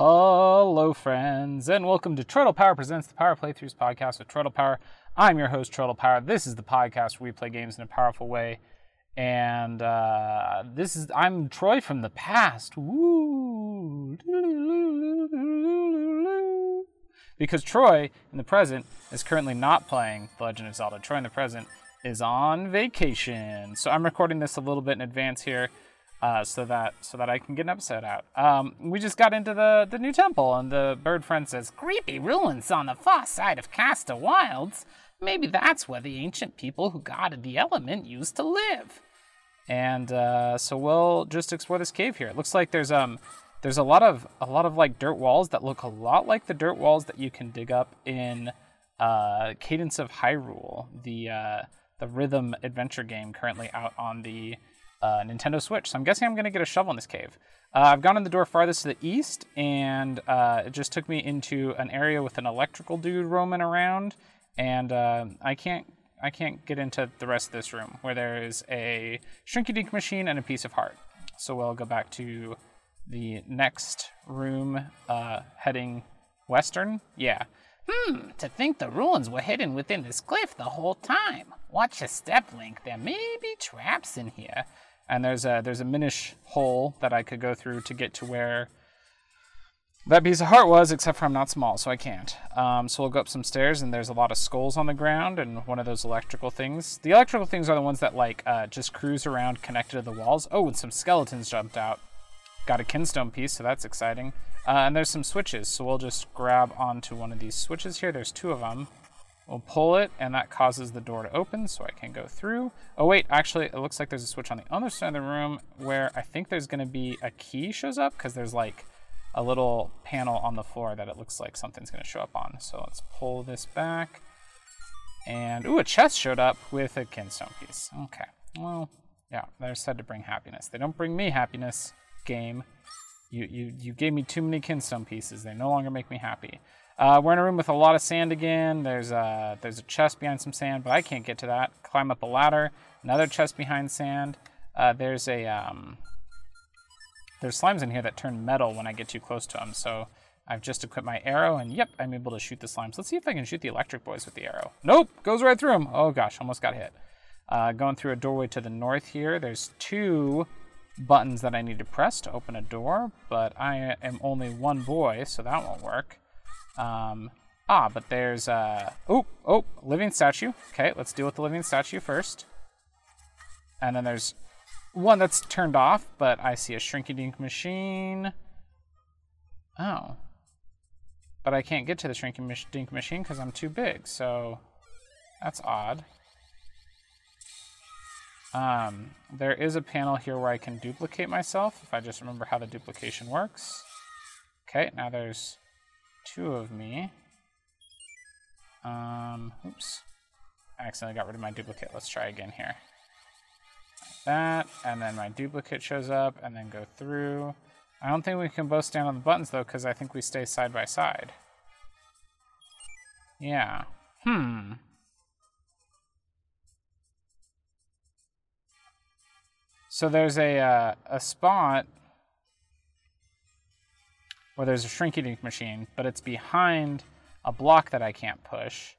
Hello, friends, and welcome to Turtle Power Presents the Power Playthroughs podcast with Turtle Power. I'm your host, Turtle Power. This is the podcast where we play games in a powerful way, and uh, this is I'm Troy from the past. Woo! Because Troy in the present is currently not playing The Legend of Zelda. Troy in the present is on vacation, so I'm recording this a little bit in advance here uh, so that so that I can get an episode out. Um, we just got into the the new temple, and the bird friend says, "Creepy ruins on the far side of Castor Wilds. Maybe that's where the ancient people who guarded the element used to live." And uh, so we'll just explore this cave here. It looks like there's um there's a lot of a lot of like dirt walls that look a lot like the dirt walls that you can dig up in uh, Cadence of Hyrule, the uh, the rhythm adventure game currently out on the uh, Nintendo Switch. So I'm guessing I'm going to get a shovel in this cave. Uh, I've gone in the door farthest to the east, and uh, it just took me into an area with an electrical dude roaming around, and uh, I can't I can't get into the rest of this room where there is a Shrinky Dink machine and a piece of heart. So we'll go back to the next room, uh, heading western. Yeah. Hmm, to think the ruins were hidden within this cliff the whole time. Watch your step, Link. There may be traps in here and there's a there's a minish hole that I could go through to get to where that piece of heart was, except for I'm not small, so I can't. Um, so we'll go up some stairs, and there's a lot of skulls on the ground, and one of those electrical things. The electrical things are the ones that like uh, just cruise around connected to the walls. Oh, and some skeletons jumped out. Got a kinstone piece, so that's exciting. Uh, and there's some switches, so we'll just grab onto one of these switches here. There's two of them. We'll pull it, and that causes the door to open so I can go through. Oh, wait, actually, it looks like there's a switch on the other side of the room where I think there's going to be a key shows up because there's like a little panel on the floor that it looks like something's going to show up on. So let's pull this back. And, ooh, a chest showed up with a kinstone piece. Okay, well, yeah, they're said to bring happiness. They don't bring me happiness, game. You, you, you gave me too many kinstone pieces. They no longer make me happy. Uh, we're in a room with a lot of sand again. There's a, there's a chest behind some sand, but I can't get to that. Climb up a ladder. Another chest behind sand. Uh, there's a um, there's slimes in here that turn metal when I get too close to them. So I've just equipped my arrow, and yep, I'm able to shoot the slimes. Let's see if I can shoot the electric boys with the arrow. Nope, goes right through them. Oh gosh, almost got hit. Uh, going through a doorway to the north here. There's two buttons that I need to press to open a door, but I am only one boy, so that won't work. Um, ah, but there's uh oh oh living statue. Okay, let's deal with the living statue first. And then there's one that's turned off, but I see a shrinky dink machine. Oh. But I can't get to the shrinky dink machine because I'm too big, so that's odd. Um, there is a panel here where I can duplicate myself if I just remember how the duplication works. Okay, now there's two of me. Um, oops. I accidentally got rid of my duplicate. Let's try again here. Like that, and then my duplicate shows up, and then go through. I don't think we can both stand on the buttons, though, because I think we stay side by side. Yeah. Hmm. So there's a, uh, a spot where there's a shrinky dink machine, but it's behind a block that I can't push.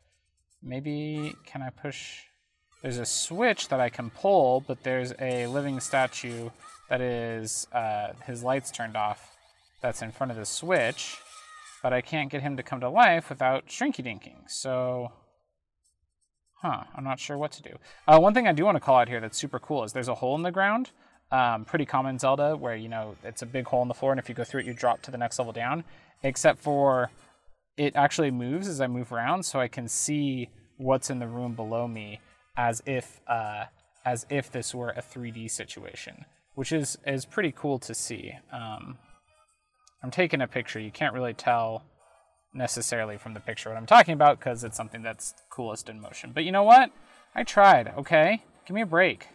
Maybe can I push? There's a switch that I can pull, but there's a living statue that is uh, his lights turned off. That's in front of the switch, but I can't get him to come to life without shrinky dinking. So, huh? I'm not sure what to do. Uh, one thing I do want to call out here that's super cool is there's a hole in the ground um, pretty common Zelda, where you know it's a big hole in the floor, and if you go through it, you drop to the next level down. Except for it actually moves as I move around, so I can see what's in the room below me as if uh, as if this were a 3D situation, which is is pretty cool to see. Um, I'm taking a picture. You can't really tell necessarily from the picture what I'm talking about because it's something that's coolest in motion. But you know what? I tried. Okay, give me a break.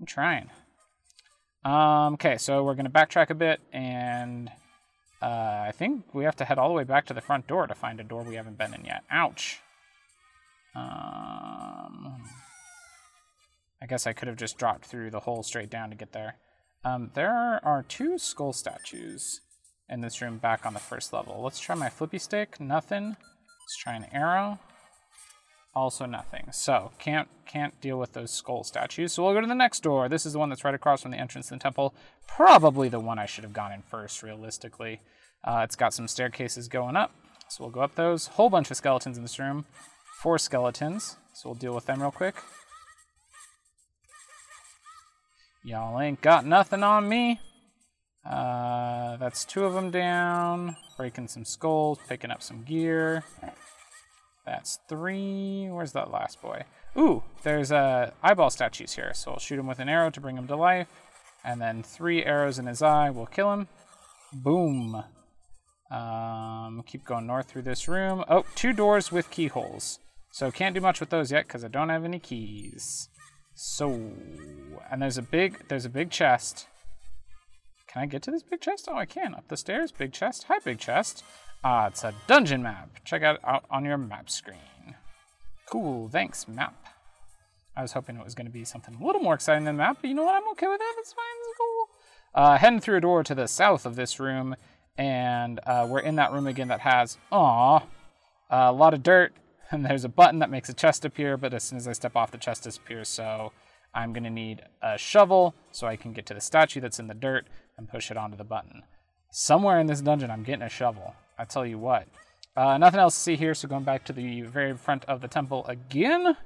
I'm trying. Um, okay, so we're going to backtrack a bit, and uh, I think we have to head all the way back to the front door to find a door we haven't been in yet. Ouch. Um, I guess I could have just dropped through the hole straight down to get there. Um, there are two skull statues in this room back on the first level. Let's try my flippy stick. Nothing. Let's try an arrow. Also nothing. So can't can't deal with those skull statues. So we'll go to the next door. This is the one that's right across from the entrance to the temple. Probably the one I should have gone in first, realistically. Uh, it's got some staircases going up. So we'll go up those. Whole bunch of skeletons in this room. Four skeletons. So we'll deal with them real quick. Y'all ain't got nothing on me. Uh, that's two of them down. Breaking some skulls, picking up some gear. That's three. Where's that last boy? Ooh, there's uh, eyeball statues here. So I'll shoot him with an arrow to bring him to life. And then three arrows in his eye will kill him. Boom. Um, keep going north through this room. Oh, two doors with keyholes. So can't do much with those yet because I don't have any keys. So, and there's a big, there's a big chest. Can I get to this big chest? Oh, I can. Up the stairs, big chest. Hi, big chest. Ah, it's a dungeon map. Check it out on your map screen. Cool, thanks, map. I was hoping it was going to be something a little more exciting than map, but you know what? I'm okay with that. It's fine. It's cool. Uh, heading through a door to the south of this room, and uh, we're in that room again that has, aw, a lot of dirt, and there's a button that makes a chest appear, but as soon as I step off, the chest disappears, so I'm going to need a shovel so I can get to the statue that's in the dirt and push it onto the button. Somewhere in this dungeon, I'm getting a shovel. I tell you what. Uh, nothing else to see here, so going back to the very front of the temple again,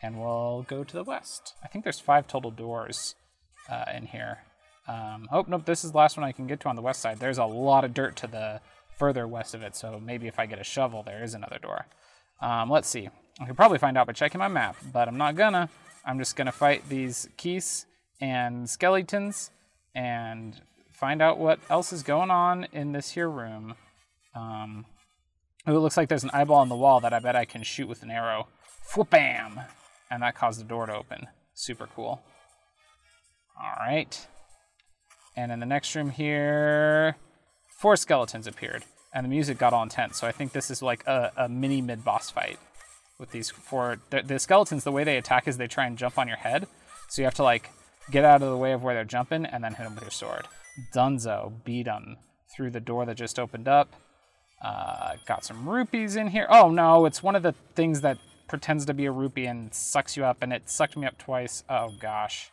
and we'll go to the west. I think there's five total doors uh, in here. Um, oh, nope, this is the last one I can get to on the west side. There's a lot of dirt to the further west of it, so maybe if I get a shovel, there is another door. Um, let's see. I could probably find out by checking my map, but I'm not gonna. I'm just gonna fight these keys and skeletons and find out what else is going on in this here room. Um, it looks like there's an eyeball on the wall that I bet I can shoot with an arrow. bam! And that caused the door to open. Super cool. All right. And in the next room here, four skeletons appeared, and the music got all intense. So I think this is like a, a mini mid boss fight with these four. The, the skeletons, the way they attack is they try and jump on your head. So you have to like get out of the way of where they're jumping and then hit them with your sword. Dunzo beat them through the door that just opened up. Uh, got some rupees in here. Oh no, it's one of the things that pretends to be a rupee and sucks you up, and it sucked me up twice. Oh gosh.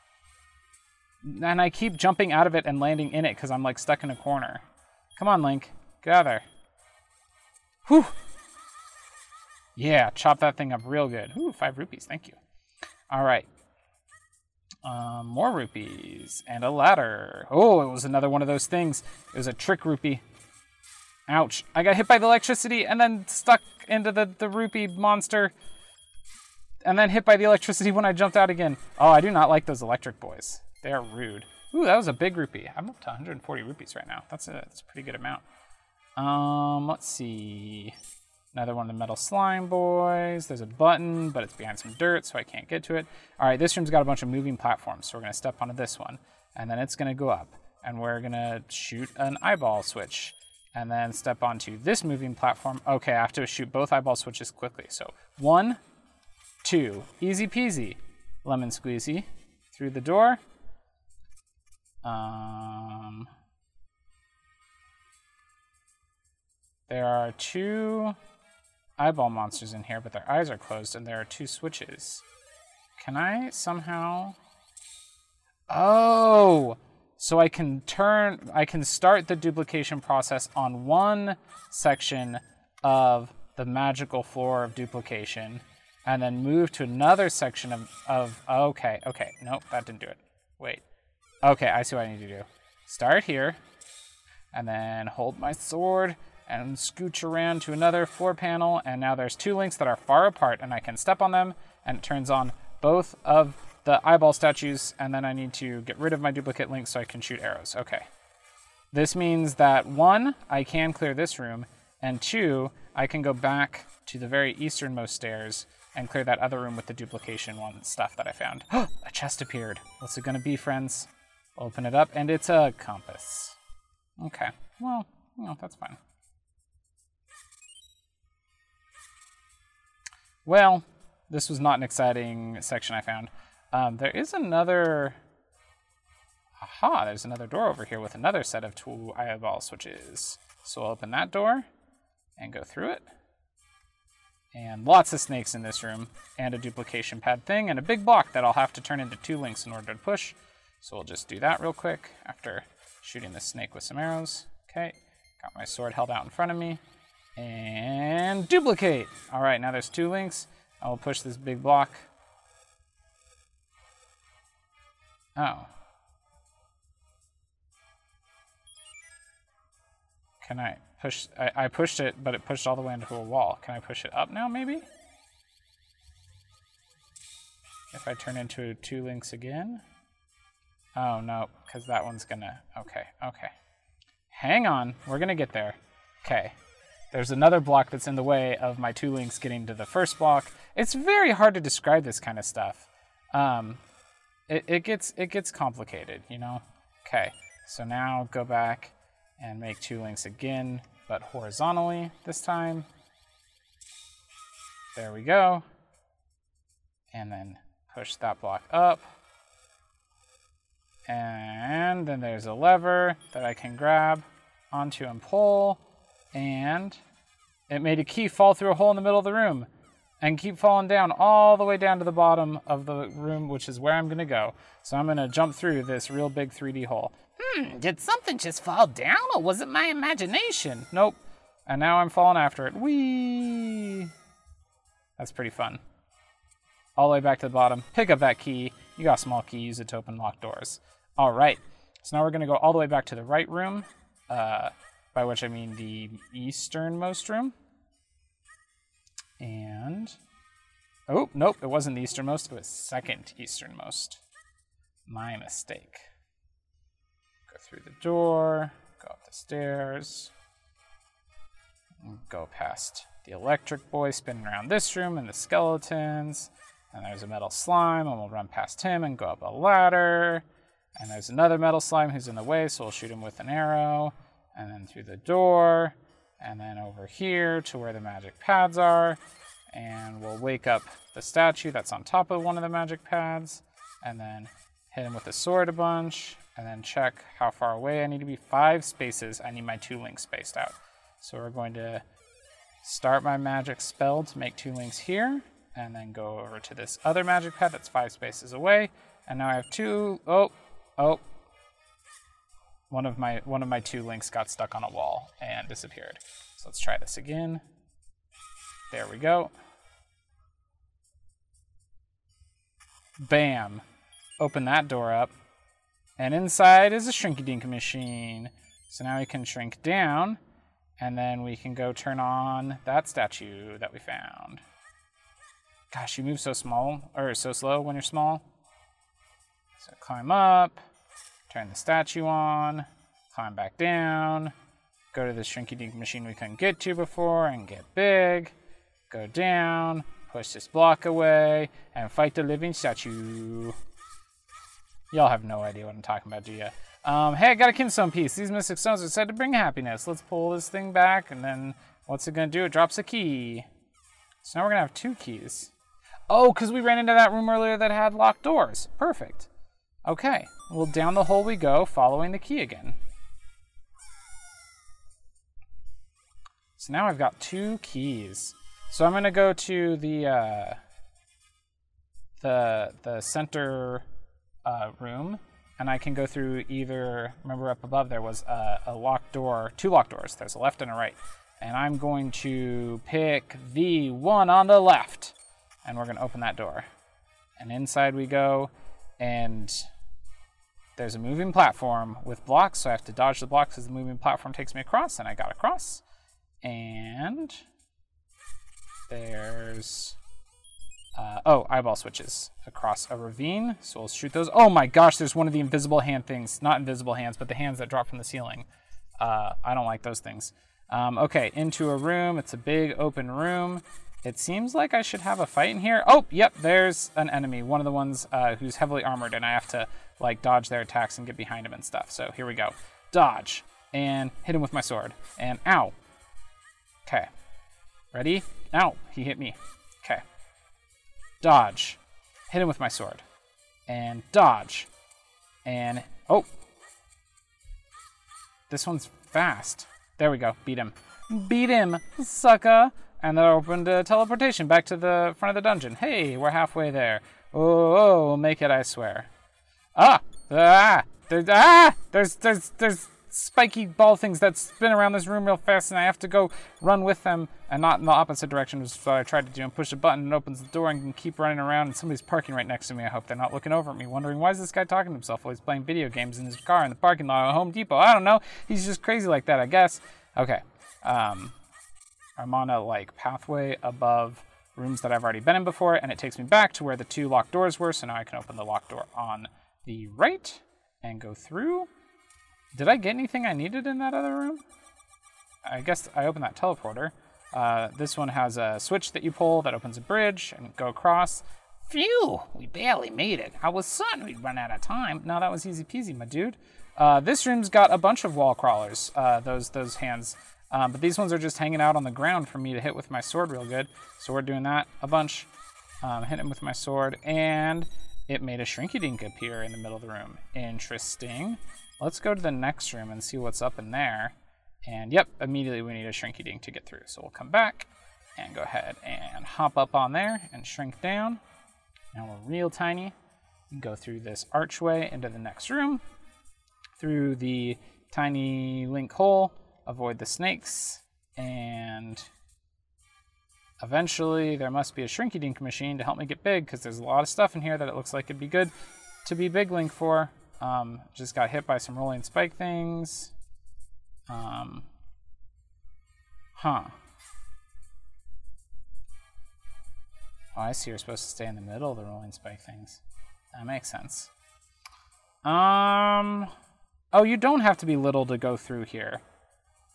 And I keep jumping out of it and landing in it because I'm like stuck in a corner. Come on, Link. Get out there. Whew. Yeah, chop that thing up real good. Ooh, five rupees. Thank you. All right. Um, more rupees and a ladder. Oh, it was another one of those things. It was a trick rupee. Ouch. I got hit by the electricity and then stuck into the, the rupee monster. And then hit by the electricity when I jumped out again. Oh, I do not like those electric boys. They are rude. Ooh, that was a big rupee. I'm up to 140 rupees right now. That's a, that's a pretty good amount. Um, let's see. Another one of the metal slime boys. There's a button, but it's behind some dirt, so I can't get to it. All right, this room's got a bunch of moving platforms, so we're to step onto this one. And then it's to go up. And we're to shoot an eyeball switch. And then step onto this moving platform. Okay, I have to shoot both eyeball switches quickly. So one, two, easy peasy. Lemon squeezy. Through the door. Um, there are two eyeball monsters in here, but their eyes are closed, and there are two switches. Can I somehow? Oh, so I can turn, I can start the duplication process on one section of the magical floor of duplication, and then move to another section of, of okay, okay, nope, that didn't do it. Wait. Okay, I see what I need to do. Start here, and then hold my sword and scooch around to another floor panel, and now there's two links that are far apart, and I can step on them, and it turns on both of the eyeball statues, and then I need to get rid of my duplicate links so I can shoot arrows. Okay. This means that one, I can clear this room, and two, I can go back to the very easternmost stairs and clear that other room with the duplication one stuff that I found. a chest appeared. What's it gonna be, friends? Open it up, and it's a compass. Okay, well, you know, that's fine. Well, this was not an exciting section I found. Um, there is another. aha, there's another door over here with another set of two eyeball switches. So we'll open that door and go through it. And lots of snakes in this room, and a duplication pad thing, and a big block that I'll have to turn into two links in order to push. So we'll just do that real quick after shooting the snake with some arrows. Okay, got my sword held out in front of me. And duplicate! All right, now there's two links. I will push this big block. Oh. Can I push? I, I pushed it, but it pushed all the way into a wall. Can I push it up now, maybe? If I turn into two links again? Oh, no, because that one's gonna... Okay, okay. Hang on, we're gonna get there. Okay. There's another block that's in the way of my two links getting to the first block. It's very hard to describe this kind of stuff. Um, it, it gets it gets complicated, you know. Okay, so now go back and make two links again, but horizontally this time. There we go. And then push that block up. And then there's a lever that I can grab onto and pull. And it made a key fall through a hole in the middle of the room and keep falling down all the way down to the bottom of the room, which is where I'm to go. So I'm to jump through this real big 3D hole. Hmm, did something just fall down or was it my imagination? Nope. And now I'm falling after it. Whee! That's pretty fun. All the way back to the bottom. Pick up that key. You got a small key. Use it to open locked doors. All right. So now we're to go all the way back to the right room, uh, by which I mean the easternmost room. And oh, nope, it wasn't the easternmost, it was second easternmost. My mistake. Go through the door, go up the stairs, go past the electric boy spinning around this room and the skeletons. And there's a metal slime, and we'll run past him and go up a ladder. And there's another metal slime who's in the way, so we'll shoot him with an arrow. And then through the door, and then over here to where the magic pads are. And we'll wake up the statue that's on top of one of the magic pads, and then hit him with the sword a bunch, and then check how far away I need to be. Five spaces, I need my two links spaced out. So we're going to start my magic spell to make two links here, and then go over to this other magic pad that's five spaces away. And now I have two, oh, oh, one of my one of my two links got stuck on a wall and disappeared. So let's try this again. There we go. Bam. Open that door up. And inside is a shrinky dink machine. So now we can shrink down and then we can go turn on that statue that we found. Gosh, you move so small or so slow when you're small. So climb up, turn the statue on, climb back down, go to the shrinky dink machine we couldn't get to before and get big, go down, push this block away, and fight the living statue. Y'all have no idea what I'm talking about, do ya? Um, hey, I got a kinstone piece. These mystic stones are said to bring happiness. Let's pull this thing back, and then what's it gonna do? It drops a key. So now we're gonna have two keys. Oh, because we ran into that room earlier that had locked doors. Perfect. Okay, well, down the hole we go, following the key again. So now I've got two keys. So I'm gonna go to the uh, the the center uh, room, and I can go through either. Remember up above there was a, a locked door, two locked doors. There's a left and a right, and I'm going to pick the one on the left, and we're gonna open that door, and inside we go, and there's a moving platform with blocks, so I have to dodge the blocks as the moving platform takes me across, and I got across. And there's uh, oh eyeball switches across a ravine, so we'll shoot those. Oh my gosh, there's one of the invisible hand things, not invisible hands, but the hands that drop from the ceiling. Uh, I don't like those things. Um, okay, into a room. It's a big open room. It seems like I should have a fight in here. Oh, yep, there's an enemy, one of the ones uh, who's heavily armored, and I have to like dodge their attacks and get behind him and stuff. So here we go. Dodge and hit him with my sword. And ow. Okay. Ready? Ow, he hit me. Okay. Dodge. Hit him with my sword. And dodge. And Oh. This one's fast. There we go. Beat him. Beat him, sucker. And that opened a teleportation back to the front of the dungeon. Hey, we're halfway there. Oh, oh we'll make it, I swear. Ah! Ah! There's, ah! There's, there's, there's spiky ball things that spin around this room real fast, and I have to go run with them and not in the opposite direction, which is what I tried to do. And push a button, and opens the door, and can keep running around. And somebody's parking right next to me. I hope they're not looking over at me, wondering why is this guy talking to himself while he's playing video games in his car in the parking lot at Home Depot. I don't know. He's just crazy like that, I guess. Okay. Um, I'm on a like pathway above rooms that I've already been in before, and it takes me back to where the two locked doors were. So now I can open the locked door on the right and go through. Did I get anything I needed in that other room? I guess I opened that teleporter. Uh, this one has a switch that you pull that opens a bridge and go across. Phew, we barely made it. I was certain we'd run out of time. No, that was easy peasy, my dude. Uh, this room's got a bunch of wall crawlers, uh, those those hands. Um, but these ones are just hanging out on the ground for me to hit with my sword real good. So we're doing that a bunch. Um, hit him with my sword, and it made a shrinky dink appear in the middle of the room. Interesting. Let's go to the next room and see what's up in there. And yep, immediately we need a shrinky dink to get through. So we'll come back and go ahead and hop up on there and shrink down. Now we're real tiny. Go through this archway into the next room, through the tiny link hole, avoid the snakes, and eventually there must be a shrinky dink machine to help me get big because there's a lot of stuff in here that it looks like it'd be good to be big link for. Um, just got hit by some rolling spike things. Um, huh. Oh, I see. You're supposed to stay in the middle of the rolling spike things. That makes sense. Um. Oh, you don't have to be little to go through here.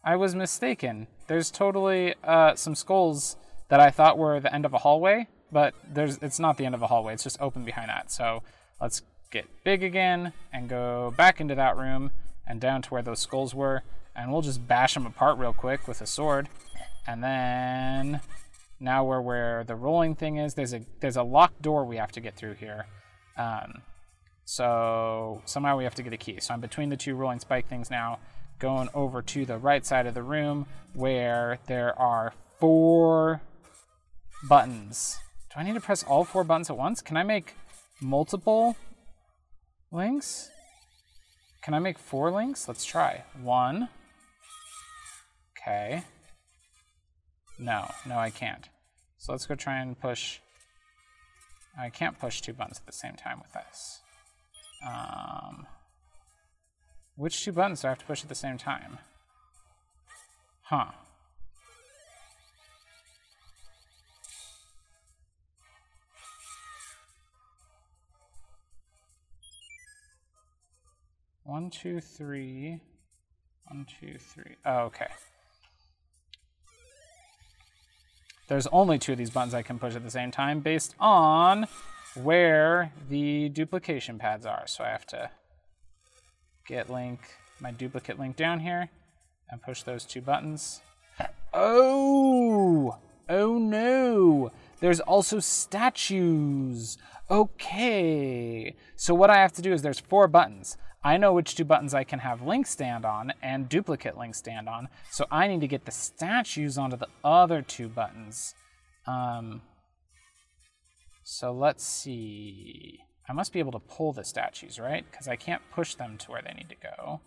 I was mistaken. There's totally uh, some skulls that I thought were the end of a hallway, but there's it's not the end of a hallway. It's just open behind that. So let's get big again and go back into that room and down to where those skulls were. And we'll just bash them apart real quick with a sword. And then now we're where the rolling thing is. There's a there's a locked door we have to get through here. Um, so somehow we have to get a key. So I'm between the two rolling spike things now, going over to the right side of the room where there are four buttons. Do I need to press all four buttons at once? Can I make multiple links? Can I make four links? Let's try. One. Okay. No, no, I can't. So let's go try and push. I can't push two buttons at the same time with this. Um, which two buttons do I have to push at the same time? Huh. One, two, three. One, two, three. Oh, okay. There's only two of these buttons I can push at the same time based on where the duplication pads are. So I have to get link, my duplicate link down here and push those two buttons. Oh! Oh no! There's also statues. Okay. So what I have to do is there's four buttons. I know which two buttons I can have link stand on and duplicate link stand on, so I need to get the statues onto the other two buttons. Um, so let's see. I must be able to pull the statues, right? Because I can't push them to where they need to go.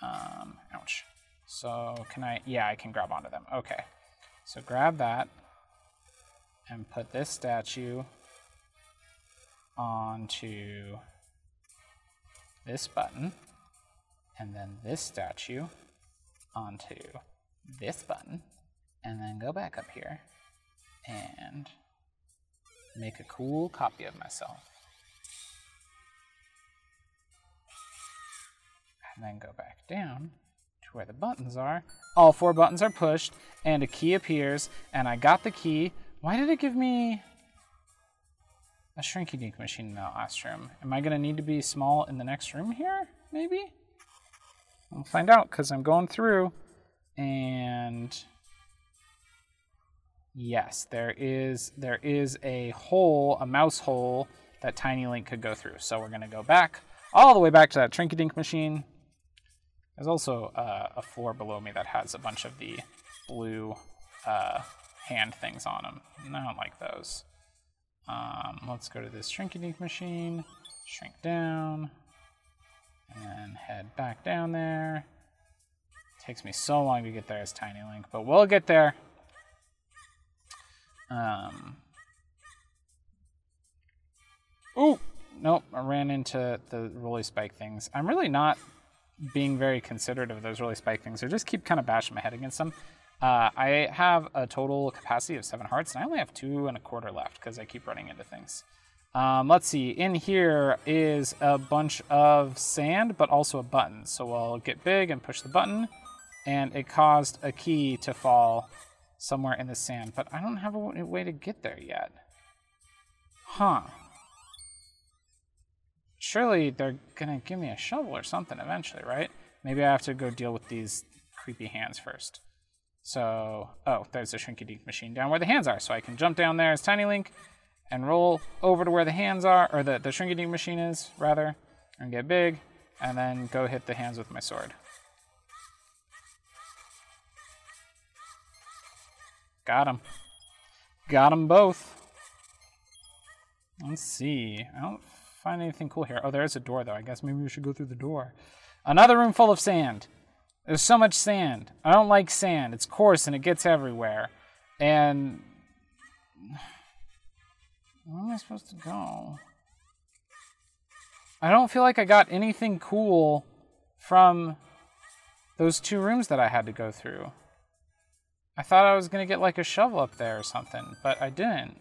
Um, ouch. So can I? Yeah, I can grab onto them. Okay. So grab that and put this statue onto this button and then this statue onto this button and then go back up here and make a cool copy of myself. And then go back down to where the buttons are. All four buttons are pushed and a key appears and I got the key. Why did it give me a shrinky dink machine in that last room. Am I going to need to be small in the next room here? Maybe? We'll find out because I'm going through. And yes, there is there is a hole, a mouse hole that Tiny Link could go through. So we're going to go back all the way back to that Trinky-Dink machine. There's also uh, a floor below me that has a bunch of the blue uh, hand things on them. And I don't like those. Um, let's go to this Trinky-Dink machine, shrink down, and head back down there. Takes me so long to get there as Tiny Link, but we'll get there. Um. Ooh, nope, I ran into the roly spike things. I'm really not being very considerate of those really spike things. I just keep kind of bashing my head against them. Uh, I have a total capacity of seven hearts, and I only have two and a quarter left because I keep running into things. Um, let's see. In here is a bunch of sand, but also a button. So I'll get big and push the button, and it caused a key to fall somewhere in the sand. But I don't have a way to get there yet. Huh. Surely they're gonna give me a shovel or something eventually, right? Maybe I have to go deal with these creepy hands first. So, oh, there's the Shrinky Dink machine down where the hands are. So I can jump down there as Tiny Link and roll over to where the hands are, or the, the Shrinky Dink machine is, rather, and get big, and then go hit the hands with my sword. Got him. Got them both. Let's see. I don't find anything cool here. Oh, there's a door, though. I guess maybe we should go through the door. Another room full of sand. There's so much sand. I don't like sand. It's coarse and it gets everywhere. And. Where am I supposed to go? I don't feel like I got anything cool from those two rooms that I had to go through. I thought I was going to get like a shovel up there or something, but I didn't.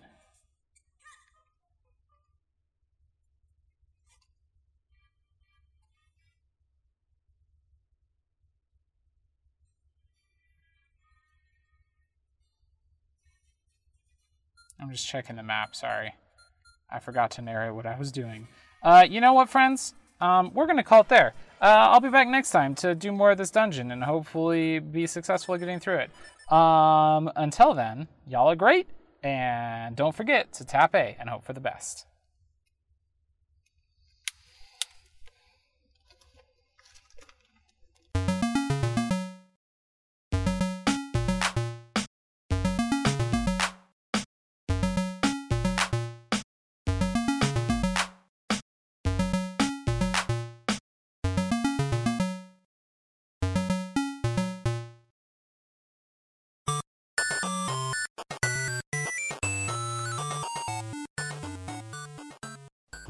I'm just checking the map, sorry. I forgot to narrate what I was doing. Uh, you know what, friends? Um, we're going to call it there. Uh, I'll be back next time to do more of this dungeon and hopefully be successful getting through it. Um, until then, y'all are great, and don't forget to tap A and hope for the best.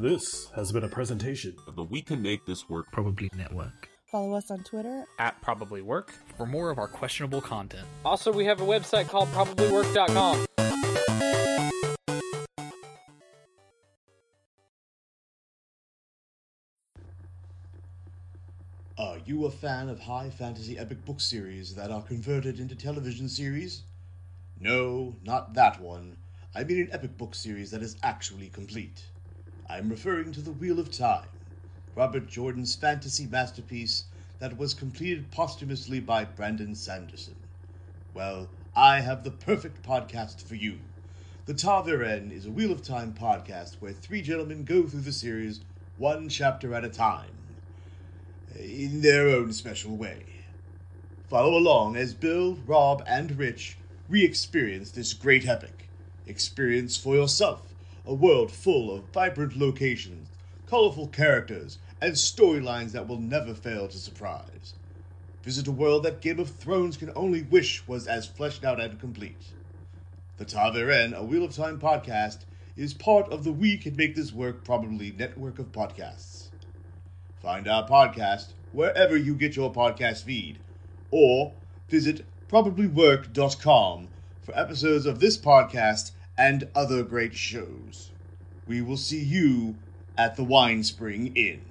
This has been a presentation of the We Can Make This Work Probably Network. Follow us on Twitter At Probably Work. For more of our questionable content. Also, we have a website called probablywork.com. Are you a fan of high fantasy epic book series that are converted into television series? No, not that one. I mean an epic book series that is actually complete. I'm referring to The Wheel of Time, Robert Jordan's fantasy masterpiece that was completed posthumously by Brandon Sanderson. Well, I have the perfect podcast for you. The Ta'veren is a Wheel of Time podcast where three gentlemen go through the series one chapter at a time, in their own special way. Follow along as Bill, Rob, and Rich re experience this great epic. Experience for yourself a world full of vibrant locations, colorful characters, and storylines that will never fail to surprise. Visit a world that Game of Thrones can only wish was as fleshed out and complete. The Ta'veren, a Wheel of Time podcast, is part of the We Can Make This Work Probably network of podcasts. Find our podcast wherever you get your podcast feed, or visit probablywork.com for episodes of this podcast and other great shows. We will see you at the Winespring Inn.